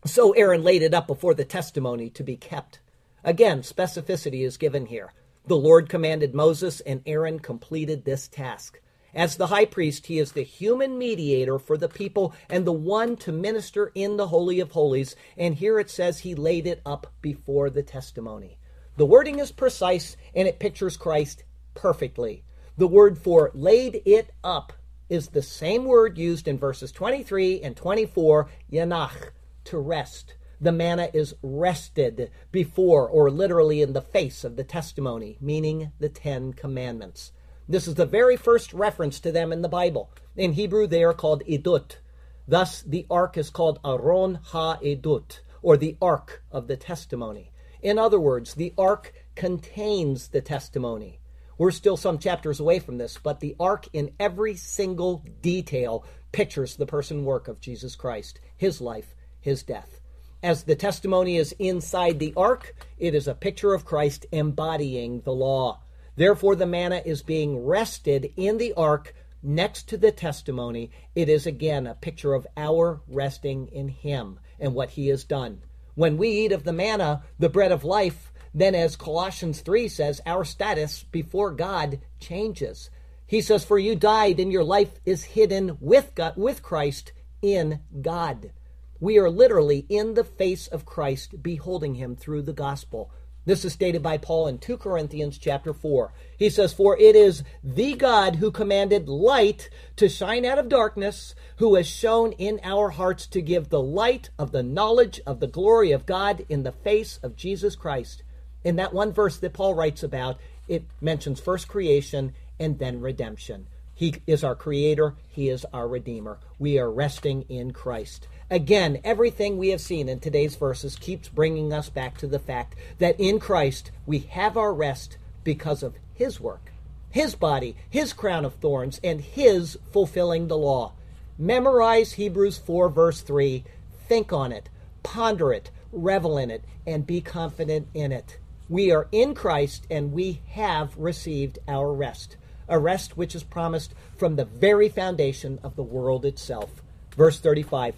so Aaron laid it up before the testimony to be kept. Again, specificity is given here. The Lord commanded Moses, and Aaron completed this task. As the high priest, he is the human mediator for the people and the one to minister in the Holy of Holies. And here it says he laid it up before the testimony. The wording is precise and it pictures Christ perfectly. The word for laid it up is the same word used in verses 23 and 24, yanach, to rest. The manna is rested before, or literally in the face of the testimony, meaning the Ten Commandments. This is the very first reference to them in the Bible. In Hebrew, they are called idut. Thus, the ark is called Aron ha-edut, or the ark of the testimony. In other words, the ark contains the testimony. We're still some chapters away from this, but the ark in every single detail pictures the person work of Jesus Christ, his life, his death. As the testimony is inside the ark, it is a picture of Christ embodying the law. Therefore, the manna is being rested in the ark next to the testimony. It is again a picture of our resting in Him and what He has done. When we eat of the manna, the bread of life, then as Colossians 3 says, our status before God changes. He says, For you died, and your life is hidden with God, with Christ in God. We are literally in the face of Christ, beholding him through the gospel. This is stated by Paul in 2 Corinthians chapter 4. He says, For it is the God who commanded light to shine out of darkness, who has shown in our hearts to give the light of the knowledge of the glory of God in the face of Jesus Christ. In that one verse that Paul writes about, it mentions first creation and then redemption. He is our creator, He is our redeemer. We are resting in Christ. Again, everything we have seen in today's verses keeps bringing us back to the fact that in Christ we have our rest because of His work, His body, His crown of thorns, and His fulfilling the law. Memorize Hebrews 4, verse 3, think on it, ponder it, revel in it, and be confident in it. We are in Christ and we have received our rest, a rest which is promised from the very foundation of the world itself. Verse 35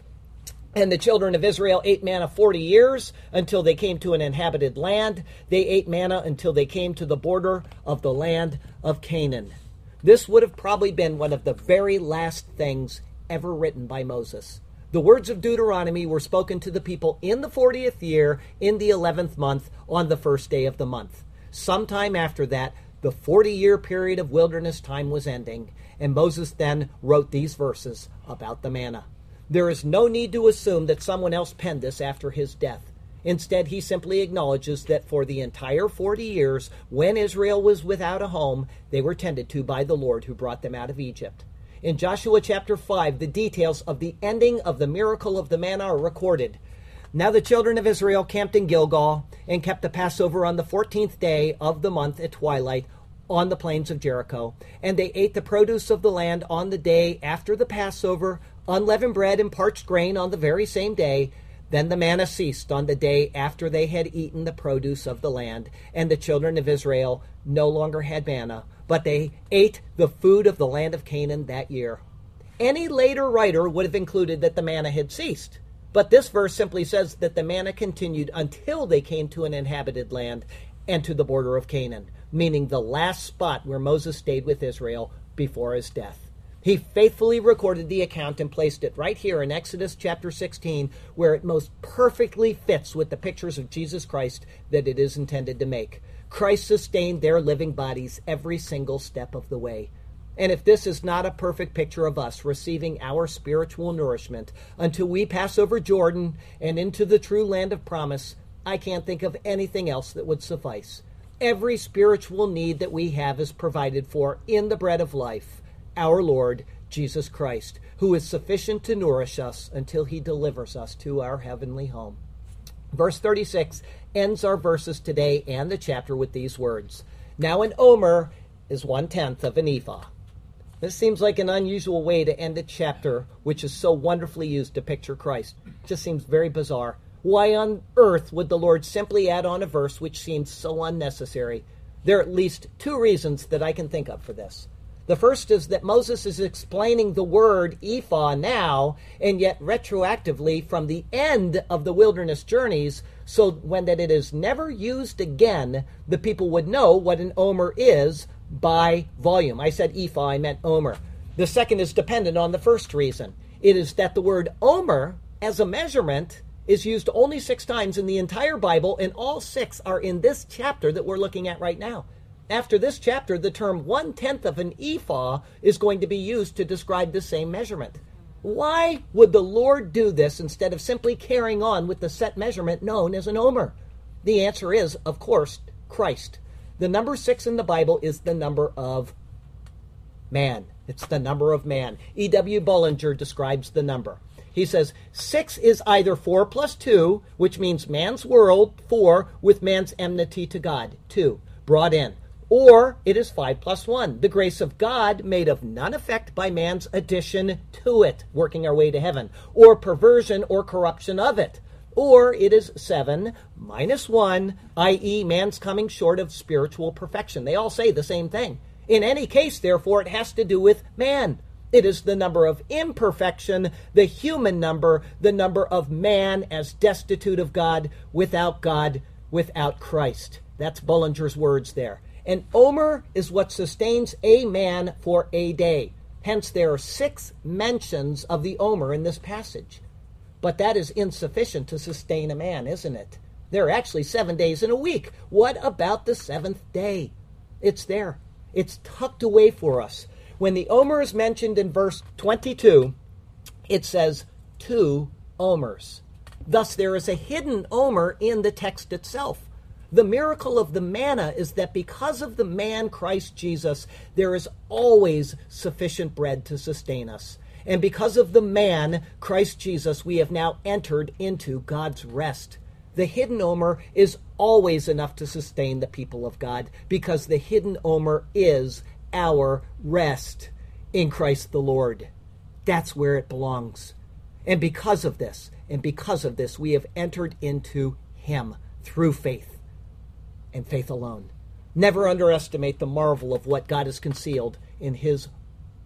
and the children of Israel ate manna 40 years until they came to an inhabited land. They ate manna until they came to the border of the land of Canaan. This would have probably been one of the very last things ever written by Moses. The words of Deuteronomy were spoken to the people in the 40th year, in the 11th month, on the first day of the month. Sometime after that, the 40 year period of wilderness time was ending, and Moses then wrote these verses about the manna. There is no need to assume that someone else penned this after his death. Instead, he simply acknowledges that for the entire 40 years, when Israel was without a home, they were tended to by the Lord who brought them out of Egypt. In Joshua chapter 5, the details of the ending of the miracle of the manna are recorded. Now the children of Israel camped in Gilgal and kept the Passover on the 14th day of the month at twilight on the plains of Jericho. And they ate the produce of the land on the day after the Passover unleavened bread and parched grain on the very same day. Then the manna ceased on the day after they had eaten the produce of the land, and the children of Israel no longer had manna, but they ate the food of the land of Canaan that year. Any later writer would have included that the manna had ceased. But this verse simply says that the manna continued until they came to an inhabited land and to the border of Canaan, meaning the last spot where Moses stayed with Israel before his death. He faithfully recorded the account and placed it right here in Exodus chapter 16, where it most perfectly fits with the pictures of Jesus Christ that it is intended to make. Christ sustained their living bodies every single step of the way. And if this is not a perfect picture of us receiving our spiritual nourishment until we pass over Jordan and into the true land of promise, I can't think of anything else that would suffice. Every spiritual need that we have is provided for in the bread of life our Lord Jesus Christ, who is sufficient to nourish us until he delivers us to our heavenly home. Verse 36 ends our verses today and the chapter with these words Now an omer is one tenth of an ephah. This seems like an unusual way to end a chapter which is so wonderfully used to picture Christ. It just seems very bizarre. Why on earth would the Lord simply add on a verse which seems so unnecessary? There are at least two reasons that I can think of for this. The first is that Moses is explaining the word ephah now, and yet retroactively from the end of the wilderness journeys, so when that it is never used again, the people would know what an omer is by volume. I said ephah, I meant omer. The second is dependent on the first reason. It is that the word omer as a measurement is used only six times in the entire Bible, and all six are in this chapter that we're looking at right now. After this chapter, the term one tenth of an ephah is going to be used to describe the same measurement. Why would the Lord do this instead of simply carrying on with the set measurement known as an omer? The answer is, of course, Christ. The number six in the Bible is the number of man. It's the number of man. E.W. Bullinger describes the number. He says, six is either four plus two, which means man's world, four, with man's enmity to God, two, brought in. Or it is 5 plus 1, the grace of God made of none effect by man's addition to it, working our way to heaven, or perversion or corruption of it. Or it is 7 minus 1, i.e., man's coming short of spiritual perfection. They all say the same thing. In any case, therefore, it has to do with man. It is the number of imperfection, the human number, the number of man as destitute of God, without God, without Christ. That's Bullinger's words there. And Omer is what sustains a man for a day. Hence, there are six mentions of the Omer in this passage. But that is insufficient to sustain a man, isn't it? There are actually seven days in a week. What about the seventh day? It's there, it's tucked away for us. When the Omer is mentioned in verse 22, it says two Omers. Thus, there is a hidden Omer in the text itself. The miracle of the manna is that because of the man Christ Jesus, there is always sufficient bread to sustain us. And because of the man Christ Jesus, we have now entered into God's rest. The hidden omer is always enough to sustain the people of God because the hidden omer is our rest in Christ the Lord. That's where it belongs. And because of this, and because of this, we have entered into Him through faith and faith alone. Never underestimate the marvel of what God has concealed in His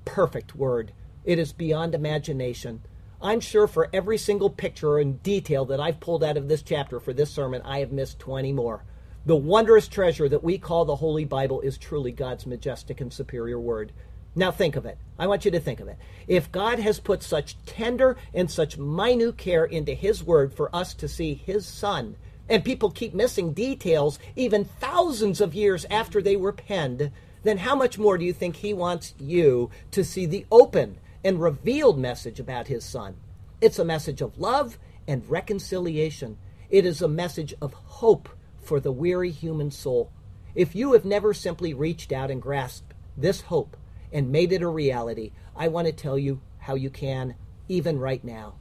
perfect word. It is beyond imagination. I'm sure for every single picture and detail that I've pulled out of this chapter for this sermon, I have missed 20 more. The wondrous treasure that we call the Holy Bible is truly God's majestic and superior word. Now think of it. I want you to think of it. If God has put such tender and such minute care into His word for us to see His Son and people keep missing details even thousands of years after they were penned, then how much more do you think he wants you to see the open and revealed message about his son? It's a message of love and reconciliation. It is a message of hope for the weary human soul. If you have never simply reached out and grasped this hope and made it a reality, I want to tell you how you can, even right now,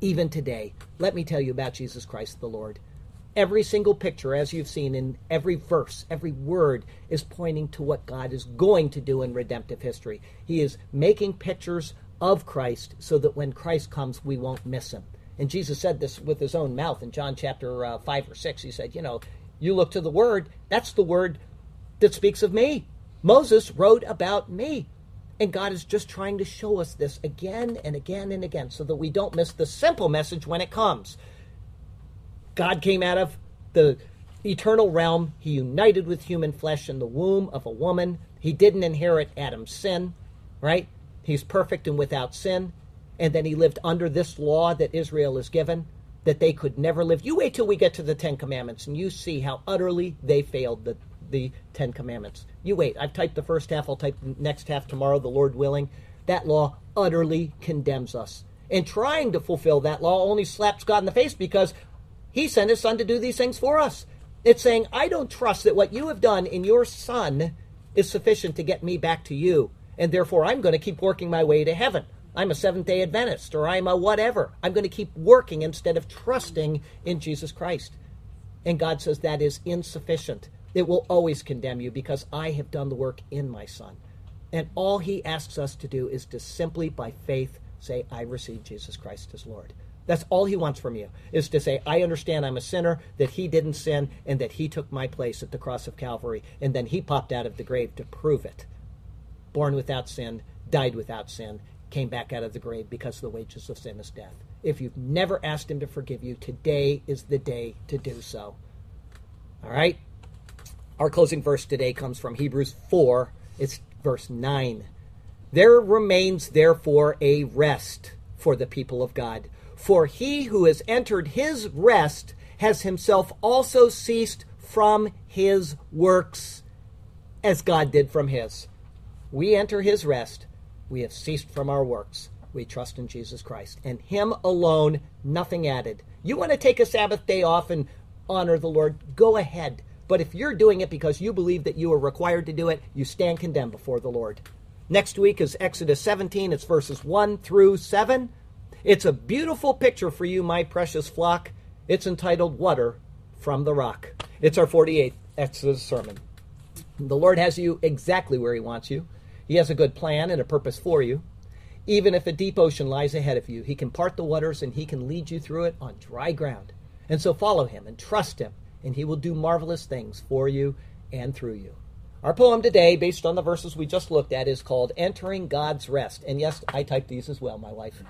even today. Let me tell you about Jesus Christ the Lord. Every single picture, as you've seen in every verse, every word is pointing to what God is going to do in redemptive history. He is making pictures of Christ so that when Christ comes, we won't miss him. And Jesus said this with his own mouth in John chapter uh, 5 or 6. He said, You know, you look to the word, that's the word that speaks of me. Moses wrote about me. And God is just trying to show us this again and again and again so that we don't miss the simple message when it comes. God came out of the eternal realm. He united with human flesh in the womb of a woman. He didn't inherit Adam's sin, right? He's perfect and without sin. And then he lived under this law that Israel is given that they could never live. You wait till we get to the Ten Commandments and you see how utterly they failed the, the Ten Commandments. You wait. I've typed the first half, I'll type the next half tomorrow, the Lord willing. That law utterly condemns us. And trying to fulfill that law only slaps God in the face because he sent his son to do these things for us. It's saying, I don't trust that what you have done in your son is sufficient to get me back to you. And therefore, I'm going to keep working my way to heaven. I'm a Seventh day Adventist or I'm a whatever. I'm going to keep working instead of trusting in Jesus Christ. And God says that is insufficient. It will always condemn you because I have done the work in my Son. And all he asks us to do is to simply, by faith, say, I receive Jesus Christ as Lord. That's all he wants from you is to say, I understand I'm a sinner, that he didn't sin, and that he took my place at the cross of Calvary. And then he popped out of the grave to prove it. Born without sin, died without sin, came back out of the grave because the wages of sin is death. If you've never asked him to forgive you, today is the day to do so. All right? Our closing verse today comes from Hebrews 4. It's verse 9. There remains, therefore, a rest for the people of God. For he who has entered his rest has himself also ceased from his works, as God did from his. We enter his rest. We have ceased from our works. We trust in Jesus Christ and him alone, nothing added. You want to take a Sabbath day off and honor the Lord? Go ahead. But if you're doing it because you believe that you are required to do it, you stand condemned before the Lord. Next week is Exodus 17. It's verses 1 through 7. It's a beautiful picture for you, my precious flock. It's entitled Water from the Rock. It's our 48th Exodus sermon. The Lord has you exactly where He wants you. He has a good plan and a purpose for you. Even if a deep ocean lies ahead of you, He can part the waters and He can lead you through it on dry ground. And so follow Him and trust Him, and He will do marvelous things for you and through you. Our poem today, based on the verses we just looked at, is called Entering God's Rest. And yes, I typed these as well, my wife.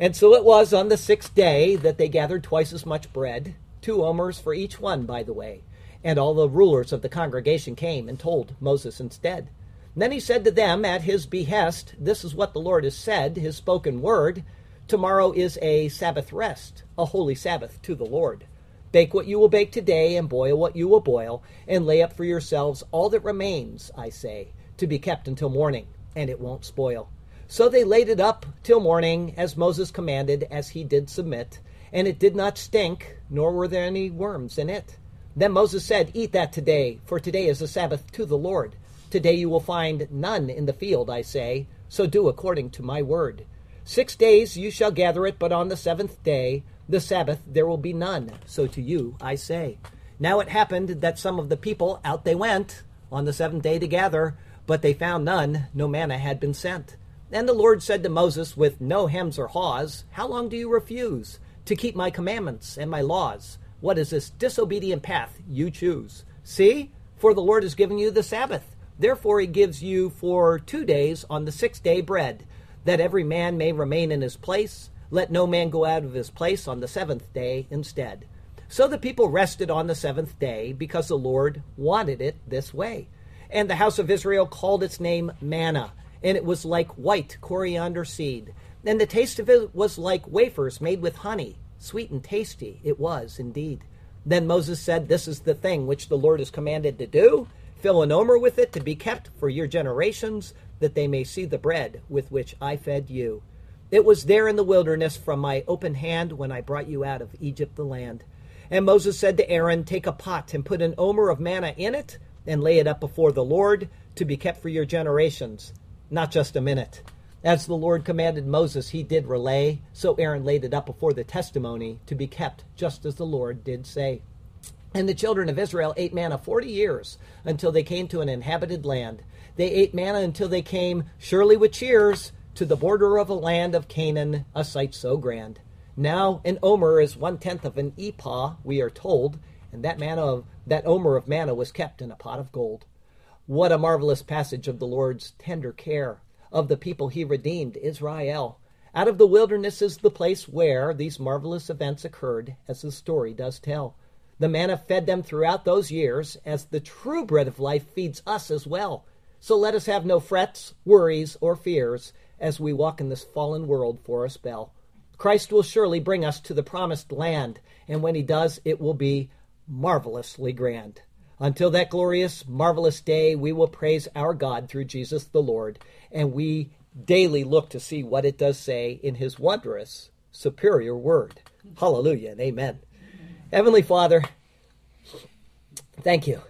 And so it was on the sixth day that they gathered twice as much bread, two omers for each one, by the way. And all the rulers of the congregation came and told Moses instead. And then he said to them at his behest, This is what the Lord has said, his spoken word. Tomorrow is a Sabbath rest, a holy Sabbath to the Lord. Bake what you will bake today, and boil what you will boil, and lay up for yourselves all that remains, I say, to be kept until morning, and it won't spoil. So they laid it up till morning, as Moses commanded, as he did submit, and it did not stink, nor were there any worms in it. Then Moses said, Eat that today, for today is a Sabbath to the Lord. Today you will find none in the field, I say, so do according to my word. Six days you shall gather it, but on the seventh day, the Sabbath, there will be none. So to you I say. Now it happened that some of the people out they went on the seventh day to gather, but they found none, no manna had been sent. And the Lord said to Moses with no hems or haws, How long do you refuse to keep my commandments and my laws? What is this disobedient path you choose? See, for the Lord has given you the Sabbath. Therefore he gives you for two days on the sixth day bread, that every man may remain in his place let no man go out of his place on the seventh day instead. So the people rested on the seventh day because the Lord wanted it this way. And the house of Israel called its name manna, and it was like white coriander seed. And the taste of it was like wafers made with honey, sweet and tasty it was indeed. Then Moses said, This is the thing which the Lord has commanded to do. Fill an omer with it to be kept for your generations, that they may see the bread with which I fed you. It was there in the wilderness from my open hand when I brought you out of Egypt the land. And Moses said to Aaron, Take a pot and put an omer of manna in it, and lay it up before the Lord to be kept for your generations, not just a minute. As the Lord commanded Moses, he did relay, so Aaron laid it up before the testimony to be kept, just as the Lord did say. And the children of Israel ate manna forty years until they came to an inhabited land. They ate manna until they came, surely with cheers, to the border of a land of Canaan, a sight so grand. Now an omer is one tenth of an ephah, we are told, and that manna of, that omer of manna was kept in a pot of gold. What a marvelous passage of the Lord's tender care of the people he redeemed, Israel. Out of the wilderness is the place where these marvelous events occurred, as the story does tell. The manna fed them throughout those years, as the true bread of life feeds us as well. So let us have no frets, worries, or fears as we walk in this fallen world for a spell. Christ will surely bring us to the promised land, and when he does, it will be marvelously grand. Until that glorious, marvelous day, we will praise our God through Jesus the Lord, and we daily look to see what it does say in his wondrous, superior word. Hallelujah and amen. Heavenly Father, thank you.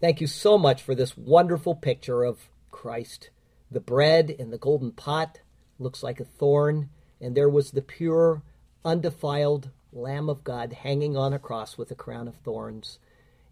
Thank you so much for this wonderful picture of Christ. The bread in the golden pot looks like a thorn, and there was the pure, undefiled Lamb of God hanging on a cross with a crown of thorns.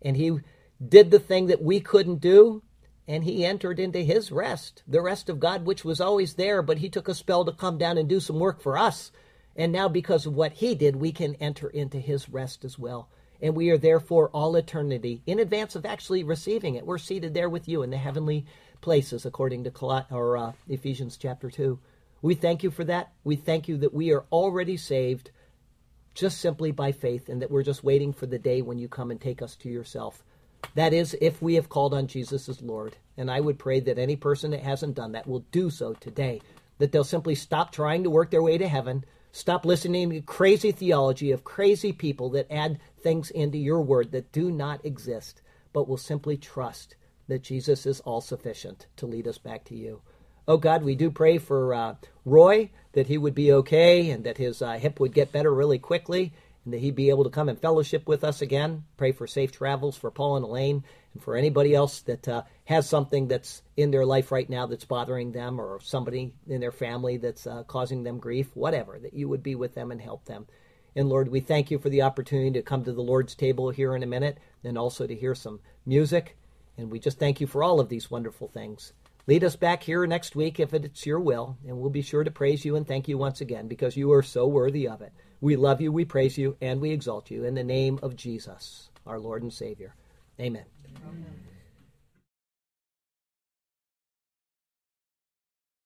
And he did the thing that we couldn't do, and he entered into his rest, the rest of God, which was always there, but he took a spell to come down and do some work for us. And now, because of what he did, we can enter into his rest as well. And we are therefore all eternity in advance of actually receiving it. We're seated there with you in the heavenly places, according to Col- or, uh, Ephesians chapter 2. We thank you for that. We thank you that we are already saved just simply by faith and that we're just waiting for the day when you come and take us to yourself. That is, if we have called on Jesus as Lord. And I would pray that any person that hasn't done that will do so today, that they'll simply stop trying to work their way to heaven, stop listening to crazy theology of crazy people that add things into your word that do not exist, but will simply trust that Jesus is all sufficient to lead us back to you. Oh God, we do pray for uh, Roy that he would be okay and that his uh, hip would get better really quickly and that he'd be able to come and fellowship with us again. Pray for safe travels for Paul and Elaine and for anybody else that uh, has something that's in their life right now that's bothering them or somebody in their family that's uh, causing them grief, whatever, that you would be with them and help them. And Lord, we thank you for the opportunity to come to the Lord's table here in a minute and also to hear some music. And we just thank you for all of these wonderful things. Lead us back here next week if it's your will, and we'll be sure to praise you and thank you once again because you are so worthy of it. We love you, we praise you, and we exalt you in the name of Jesus, our Lord and Savior. Amen. Amen.